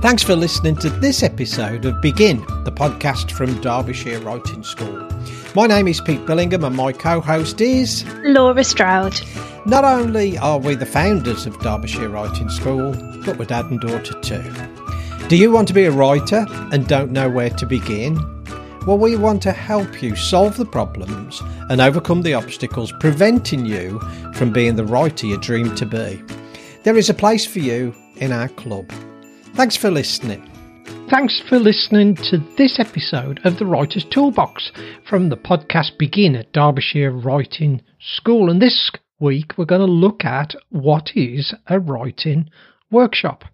Thanks for listening to this episode of Begin, the podcast from Derbyshire Writing School. My name is Pete Billingham and my co host is Laura Stroud. Not only are we the founders of Derbyshire Writing School, but we're dad and daughter too. Do you want to be a writer and don't know where to begin? Well, we want to help you solve the problems and overcome the obstacles preventing you from being the writer you dream to be. There is a place for you in our club. Thanks for listening. Thanks for listening to this episode of the Writer's Toolbox from the podcast Begin at Derbyshire Writing School. And this week we're going to look at what is a writing workshop.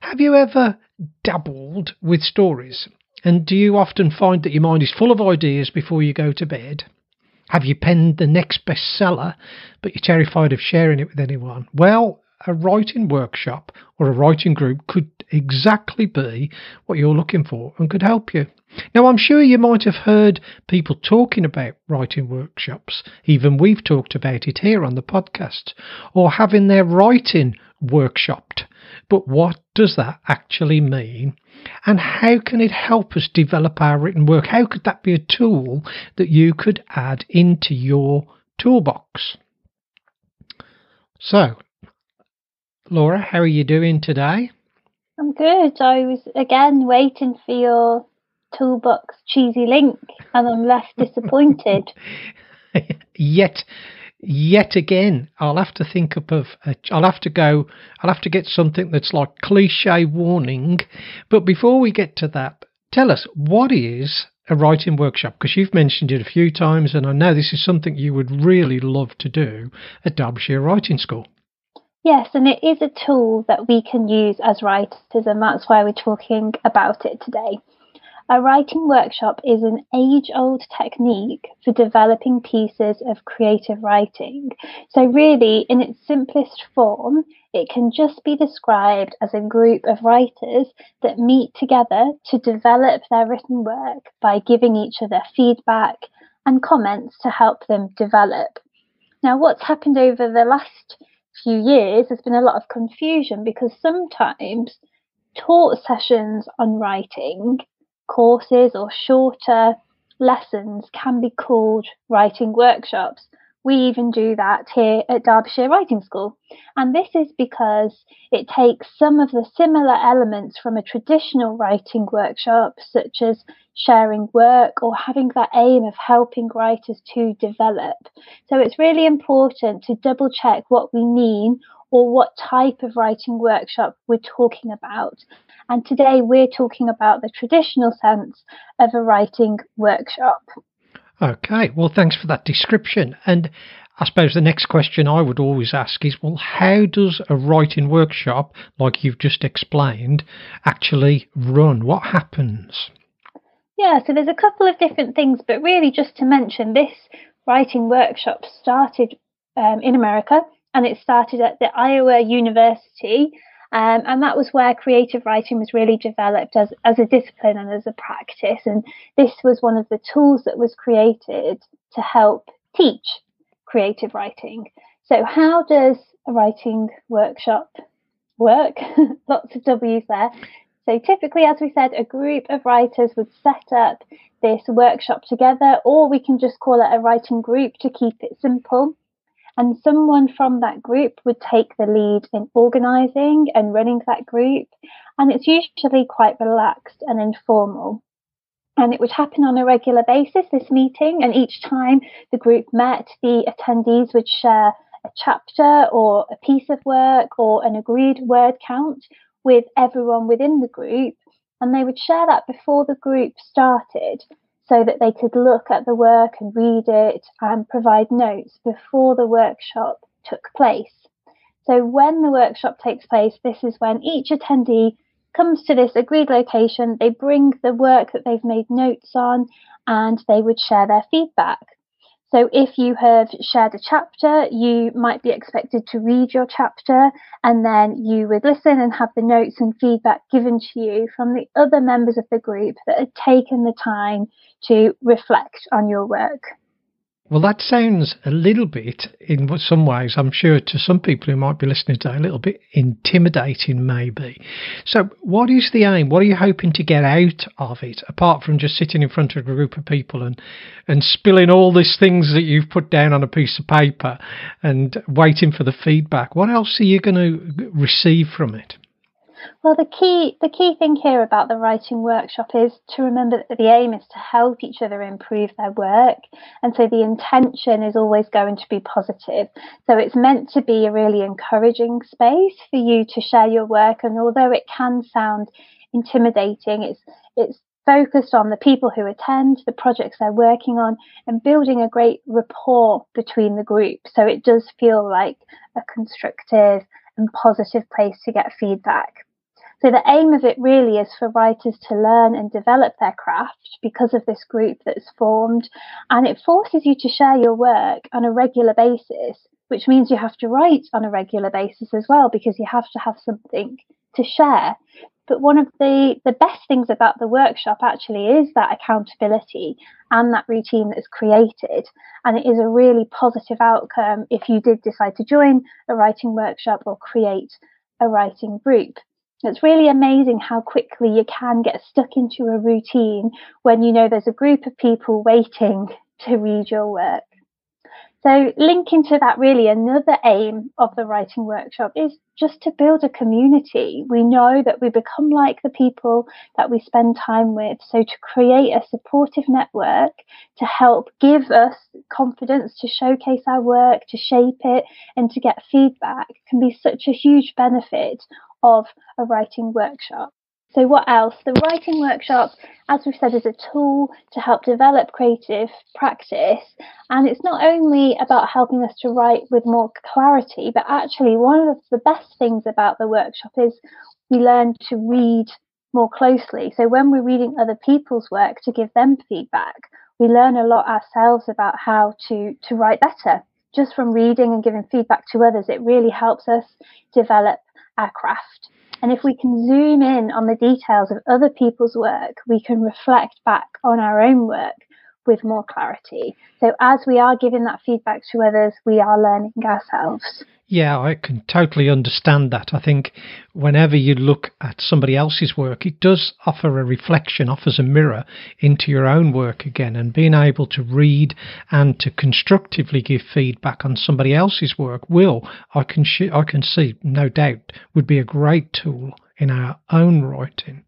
Have you ever dabbled with stories? And do you often find that your mind is full of ideas before you go to bed? Have you penned the next bestseller, but you're terrified of sharing it with anyone? Well, a writing workshop or a writing group could exactly be what you're looking for and could help you. Now, I'm sure you might have heard people talking about writing workshops, even we've talked about it here on the podcast, or having their writing workshopped. But what does that actually mean? And how can it help us develop our written work? How could that be a tool that you could add into your toolbox? So, Laura, how are you doing today? I'm good. I was again waiting for your toolbox cheesy link, and I'm less disappointed. yet, yet again, I'll have to think up of. A, I'll have to go. I'll have to get something that's like cliche warning. But before we get to that, tell us what is a writing workshop because you've mentioned it a few times, and I know this is something you would really love to do at Derbyshire Writing School. Yes, and it is a tool that we can use as writers, and that's why we're talking about it today. A writing workshop is an age old technique for developing pieces of creative writing. So, really, in its simplest form, it can just be described as a group of writers that meet together to develop their written work by giving each other feedback and comments to help them develop. Now, what's happened over the last few years, there's been a lot of confusion because sometimes taught sessions on writing, courses or shorter lessons can be called writing workshops. We even do that here at Derbyshire Writing School. And this is because it takes some of the similar elements from a traditional writing workshop, such as sharing work or having that aim of helping writers to develop. So it's really important to double check what we mean or what type of writing workshop we're talking about. And today we're talking about the traditional sense of a writing workshop. Okay, well, thanks for that description. And I suppose the next question I would always ask is well, how does a writing workshop, like you've just explained, actually run? What happens? Yeah, so there's a couple of different things, but really just to mention, this writing workshop started um, in America and it started at the Iowa University um, and that was where creative writing was really developed as, as a discipline and as a practice. And this was one of the tools that was created to help teach creative writing. So, how does a writing workshop work? Lots of W's there. So, typically, as we said, a group of writers would set up this workshop together, or we can just call it a writing group to keep it simple and someone from that group would take the lead in organizing and running that group. And it's usually quite relaxed and informal. And it would happen on a regular basis, this meeting. And each time the group met, the attendees would share a chapter or a piece of work or an agreed word count with everyone within the group. And they would share that before the group started so that they could look at the work and read it and provide notes before the workshop took place. So, when the workshop takes place, this is when each attendee comes to this agreed location, they bring the work that they've made notes on, and they would share their feedback. So, if you have shared a chapter, you might be expected to read your chapter and then you would listen and have the notes and feedback given to you from the other members of the group that had taken the time to reflect on your work. Well, that sounds a little bit, in some ways, I'm sure to some people who might be listening to a little bit intimidating, maybe. So, what is the aim? What are you hoping to get out of it, apart from just sitting in front of a group of people and, and spilling all these things that you've put down on a piece of paper and waiting for the feedback? What else are you going to receive from it? Well, the key the key thing here about the writing workshop is to remember that the aim is to help each other improve their work, and so the intention is always going to be positive. So it's meant to be a really encouraging space for you to share your work, and although it can sound intimidating, it's it's focused on the people who attend, the projects they're working on, and building a great rapport between the group. So it does feel like a constructive and positive place to get feedback. So the aim of it really is for writers to learn and develop their craft because of this group that's formed, and it forces you to share your work on a regular basis, which means you have to write on a regular basis as well because you have to have something to share. But one of the, the best things about the workshop actually is that accountability and that routine that's created. And it is a really positive outcome if you did decide to join a writing workshop or create a writing group. It's really amazing how quickly you can get stuck into a routine when you know there's a group of people waiting to read your work. So, linking to that, really, another aim of the writing workshop is just to build a community. We know that we become like the people that we spend time with. So, to create a supportive network to help give us confidence to showcase our work, to shape it, and to get feedback can be such a huge benefit of a writing workshop. So, what else? The writing workshop, as we've said, is a tool to help develop creative practice. And it's not only about helping us to write with more clarity, but actually, one of the best things about the workshop is we learn to read more closely. So, when we're reading other people's work to give them feedback, we learn a lot ourselves about how to, to write better. Just from reading and giving feedback to others, it really helps us develop our craft. And if we can zoom in on the details of other people's work, we can reflect back on our own work with more clarity. So as we are giving that feedback to others, we are learning ourselves. Yeah, I can totally understand that. I think whenever you look at somebody else's work, it does offer a reflection, offers a mirror into your own work again. And being able to read and to constructively give feedback on somebody else's work will, I can, sh- I can see, no doubt, would be a great tool in our own writing.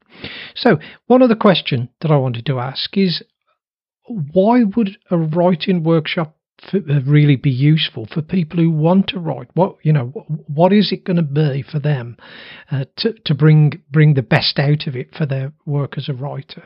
So, one other question that I wanted to ask is why would a writing workshop uh, really be useful for people who want to write? What you know, what is it going to be for them uh, to to bring bring the best out of it for their work as a writer?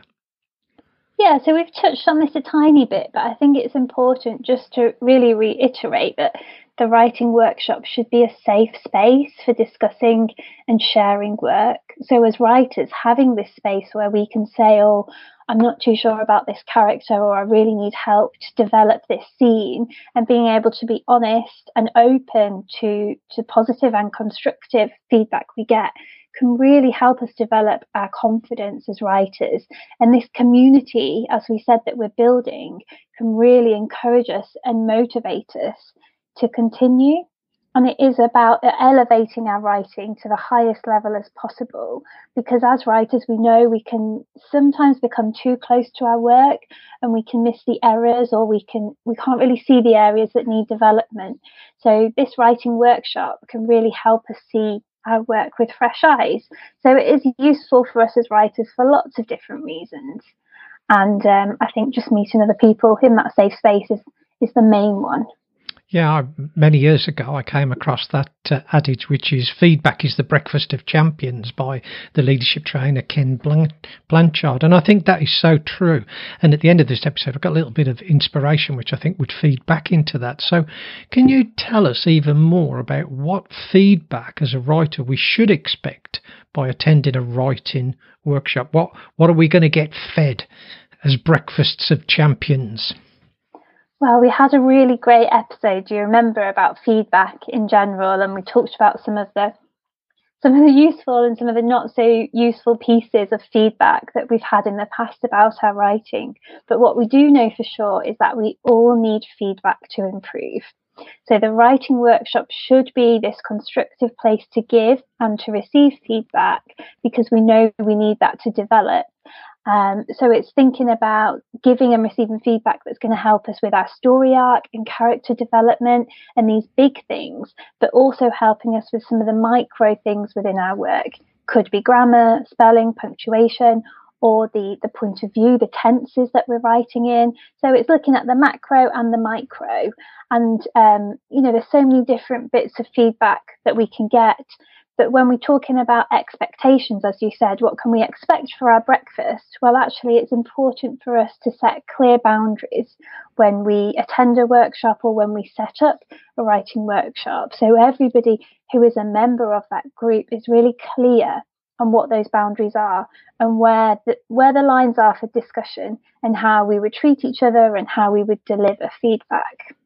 Yeah, so we've touched on this a tiny bit, but I think it's important just to really reiterate that the writing workshop should be a safe space for discussing and sharing work. So, as writers, having this space where we can say, Oh, I'm not too sure about this character, or I really need help to develop this scene, and being able to be honest and open to, to positive and constructive feedback we get can really help us develop our confidence as writers. And this community, as we said, that we're building, can really encourage us and motivate us to continue. And it is about elevating our writing to the highest level as possible because as writers, we know we can sometimes become too close to our work and we can miss the errors or we can we can't really see the areas that need development. So this writing workshop can really help us see our work with fresh eyes. So it is useful for us as writers for lots of different reasons. And um, I think just meeting other people in that safe space is, is the main one. Yeah, many years ago I came across that uh, adage, which is feedback is the breakfast of champions by the leadership trainer Ken Blanchard. And I think that is so true. And at the end of this episode, I've got a little bit of inspiration, which I think would feed back into that. So, can you tell us even more about what feedback as a writer we should expect by attending a writing workshop? What, what are we going to get fed as breakfasts of champions? Well, we had a really great episode, do you remember, about feedback in general, and we talked about some of the some of the useful and some of the not so useful pieces of feedback that we've had in the past about our writing. But what we do know for sure is that we all need feedback to improve. So the writing workshop should be this constructive place to give and to receive feedback because we know we need that to develop. Um, so it's thinking about giving and receiving feedback that's going to help us with our story arc and character development and these big things, but also helping us with some of the micro things within our work. Could be grammar, spelling, punctuation, or the, the point of view, the tenses that we're writing in. So it's looking at the macro and the micro. And, um, you know, there's so many different bits of feedback that we can get. But when we're talking about expectations, as you said, what can we expect for our breakfast? Well, actually, it's important for us to set clear boundaries when we attend a workshop or when we set up a writing workshop. So everybody who is a member of that group is really clear on what those boundaries are and where the, where the lines are for discussion and how we would treat each other and how we would deliver feedback.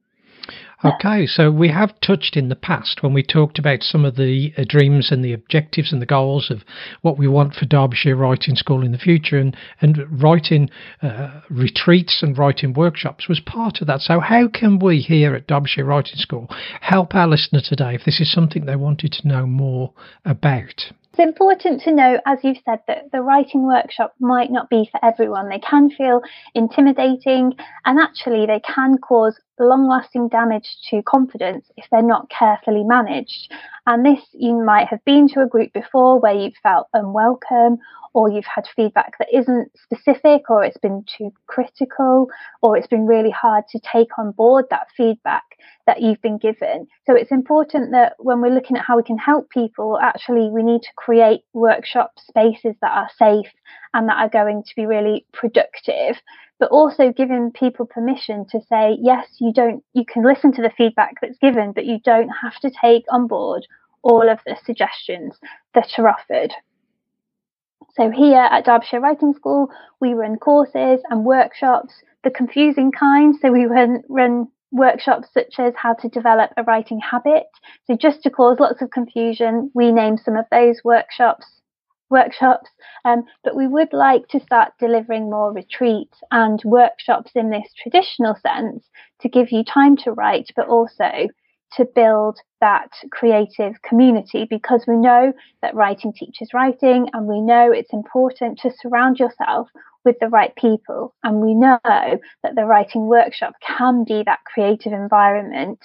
Okay, so we have touched in the past when we talked about some of the uh, dreams and the objectives and the goals of what we want for Derbyshire Writing School in the future, and and writing uh, retreats and writing workshops was part of that. So how can we here at Derbyshire Writing School help our listener today if this is something they wanted to know more about? It's important to know, as you've said, that the writing workshop might not be for everyone. They can feel intimidating and actually they can cause long lasting damage to confidence if they're not carefully managed. And this, you might have been to a group before where you've felt unwelcome or you've had feedback that isn't specific or it's been too critical or it's been really hard to take on board that feedback that you've been given. So it's important that when we're looking at how we can help people, actually we need to create workshop spaces that are safe and that are going to be really productive but also giving people permission to say yes you don't you can listen to the feedback that's given but you don't have to take on board all of the suggestions that are offered so here at Derbyshire Writing School, we run courses and workshops, the confusing kind. So we run, run workshops such as how to develop a writing habit. So just to cause lots of confusion, we name some of those workshops workshops, um, but we would like to start delivering more retreats and workshops in this traditional sense to give you time to write, but also to build that creative community because we know that writing teaches writing and we know it's important to surround yourself with the right people. And we know that the writing workshop can be that creative environment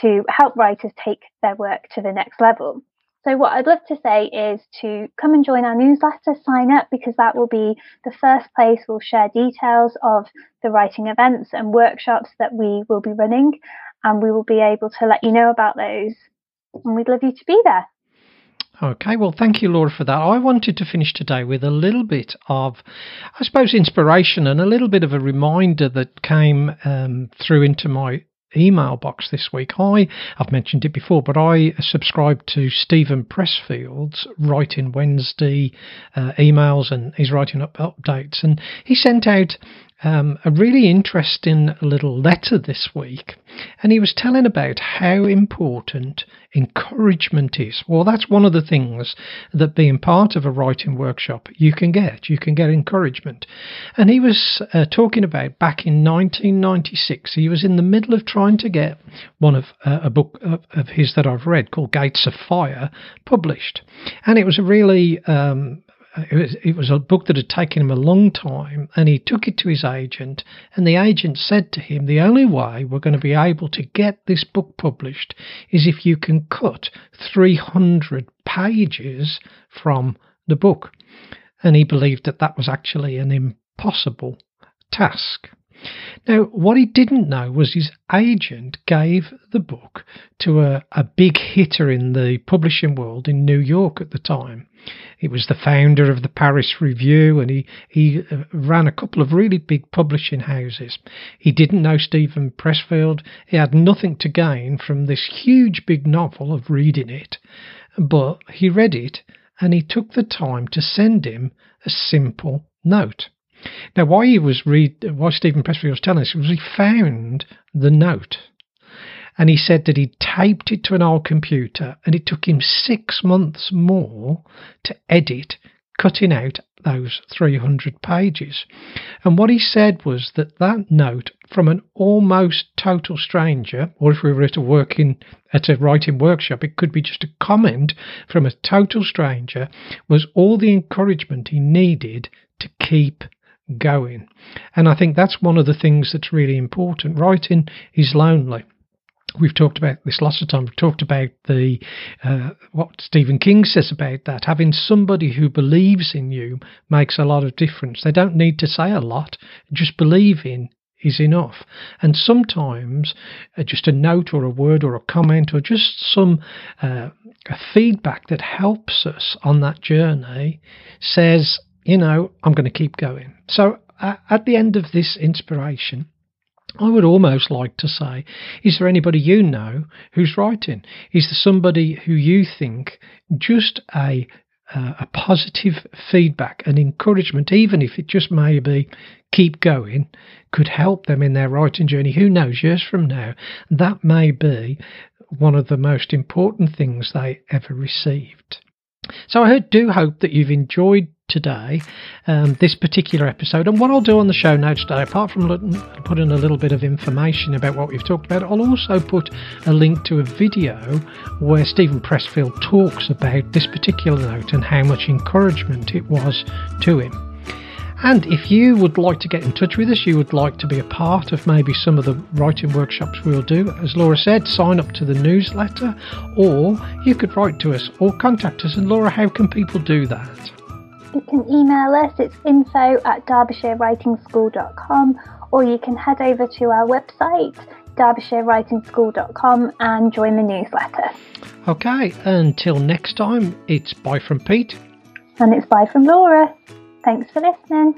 to help writers take their work to the next level. So, what I'd love to say is to come and join our newsletter, sign up, because that will be the first place we'll share details of the writing events and workshops that we will be running and we will be able to let you know about those. And we'd love you to be there. Okay, well, thank you, Laura, for that. I wanted to finish today with a little bit of, I suppose, inspiration and a little bit of a reminder that came um, through into my email box this week. I, I've mentioned it before, but I subscribe to Steven Pressfield's Writing Wednesday uh, emails and he's writing up updates. And he sent out um, a really interesting little letter this week, and he was telling about how important encouragement is. Well, that's one of the things that being part of a writing workshop you can get. You can get encouragement. And he was uh, talking about back in 1996, he was in the middle of trying to get one of uh, a book of, of, his that I've read called Gates of Fire published. And it was a really um, it was, it was a book that had taken him a long time, and he took it to his agent, and the agent said to him, The only way we're going to be able to get this book published is if you can cut 300 pages from the book. And he believed that that was actually an impossible task. Now, what he didn't know was his agent gave the book to a, a big hitter in the publishing world in New York at the time. It was the founder of the Paris Review, and he, he uh, ran a couple of really big publishing houses. He didn't know Steven Pressfield. He had nothing to gain from this huge big novel of reading it, but he read it and he took the time to send him a simple note. Now, why he was read, why Steven Pressfield was telling us was he found the note, And he said that he taped it to an old computer and it took him six months more to edit, cutting out those 300 pages. And what he said was that that note from an almost total stranger, or if we were at a working at a writing workshop, it could be just a comment from a total stranger, was all the encouragement he needed to keep going. And I think that's one of the things that's really important. Writing is lonely. We've talked about this lots of time. We've talked about the uh, what Stephen King says about that. Having somebody who believes in you makes a lot of difference. They don't need to say a lot; just believing is enough. And sometimes uh, just a note or a word or a comment or just some uh, feedback that helps us on that journey says, you know, I'm going to keep going. So uh, at the end of this inspiration, I would almost like to say, is there anybody you know who's writing? Is there somebody who you think just a uh, a positive feedback and encouragement, even if it just may be keep going, could help them in their writing journey. Who knows, years from now, that may be one of the most important things they ever received. So I do hope that you've enjoyed today, um, this particular episode. And what I'll do on the show notes today, apart from putting a little bit of information about what we've talked about, I'll also put a link to a video where Steven Pressfield talks about this particular note and how much encouragement it was to him. And if you would like to get in touch with us, you would like to be a part of maybe some of the writing workshops we'll do, as Laura said, sign up to the newsletter, or you could write to us or contact us. And Laura, how can people do that? You can email us, it's info at derbyshirewritingschool.com, or you can head over to our website, derbyshirewritingschool.com, and join the newsletter. Okay, until next time, it's bye from Pete. And it's bye from Laura. Thanks for listening.